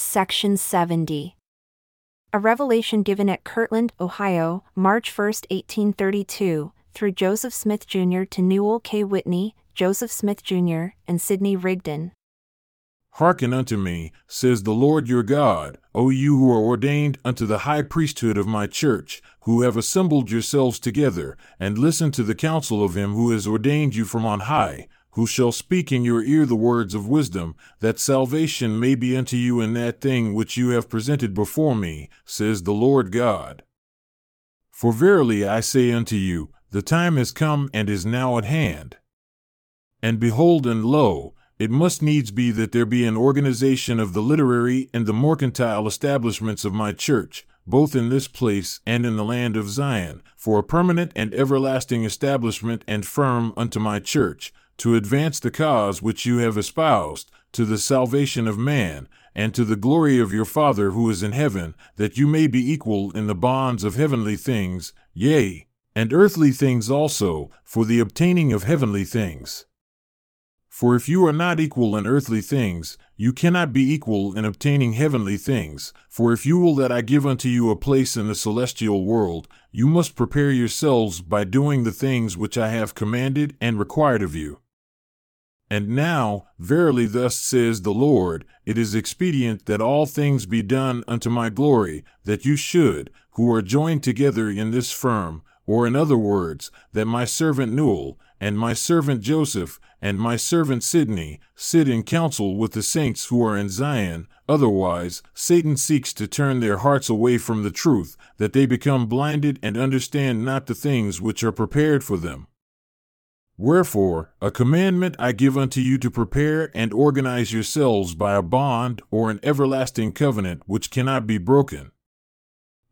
Section 70. A revelation given at Kirtland, Ohio, March 1, 1832, through Joseph Smith Jr. to Newel K. Whitney, Joseph Smith Jr., and Sidney Rigdon. Hearken unto me, says the Lord your God, O you who are ordained unto the high priesthood of my church, who have assembled yourselves together, and listen to the counsel of him who has ordained you from on high, who shall speak in your ear the words of wisdom, that salvation may be unto you in that thing which you have presented before me, says the Lord God. For verily I say unto you, the time is come and is now at hand. And behold, and lo, it must needs be that there be an organization of the literary and the mercantile establishments of my church, both in this place and in the land of Zion, for a permanent and everlasting establishment and firm unto my church, to advance the cause which you have espoused, to the salvation of man, and to the glory of your Father who is in heaven, that you may be equal in the bonds of heavenly things, yea, and earthly things also, for the obtaining of heavenly things. For if you are not equal in earthly things, you cannot be equal in obtaining heavenly things. For if you will that I give unto you a place in the celestial world, you must prepare yourselves by doing the things which I have commanded and required of you. And now, verily, thus says the Lord, it is expedient that all things be done unto my glory, that you should, who are joined together in this firm, or in other words, that my servant Newel, and my servant Joseph, and my servant Sidney, sit in council with the saints who are in Zion, otherwise, Satan seeks to turn their hearts away from the truth, that they become blinded and understand not the things which are prepared for them. Wherefore, a commandment I give unto you to prepare and organize yourselves by a bond or an everlasting covenant which cannot be broken.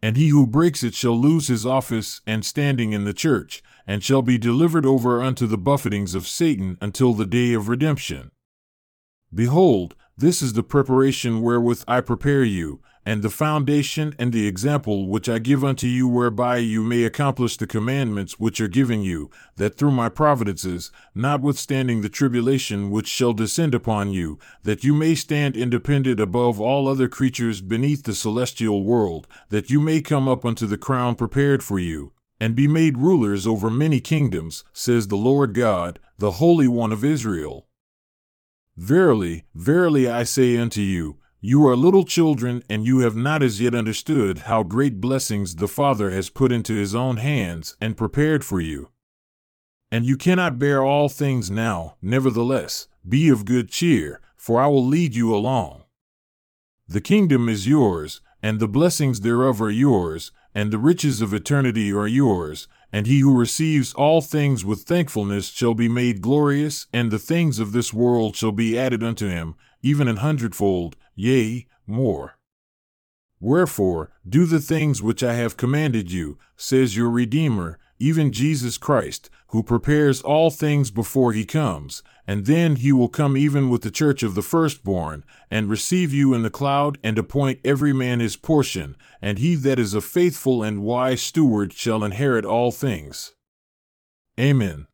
And he who breaks it shall lose his office and standing in the church, and shall be delivered over unto the buffetings of Satan until the day of redemption. Behold, this is the preparation wherewith I prepare you, and the foundation and the example which I give unto you, whereby you may accomplish the commandments which are given you, that through my providences, notwithstanding the tribulation which shall descend upon you, that you may stand independent above all other creatures beneath the celestial world, that you may come up unto the crown prepared for you, and be made rulers over many kingdoms, says the Lord God, the Holy One of Israel. Verily, verily I say unto you, you are little children, and you have not as yet understood how great blessings the Father has put into his own hands and prepared for you. And you cannot bear all things now, nevertheless, be of good cheer, for I will lead you along. The kingdom is yours, and the blessings thereof are yours, and the riches of eternity are yours, and he who receives all things with thankfulness shall be made glorious, and the things of this world shall be added unto him, even an hundredfold, yea, more. Wherefore, do the things which I have commanded you, says your Redeemer, even Jesus Christ, who prepares all things before he comes, and then he will come even with the church of the firstborn, and receive you in the cloud, and appoint every man his portion, and he that is a faithful and wise steward shall inherit all things. Amen.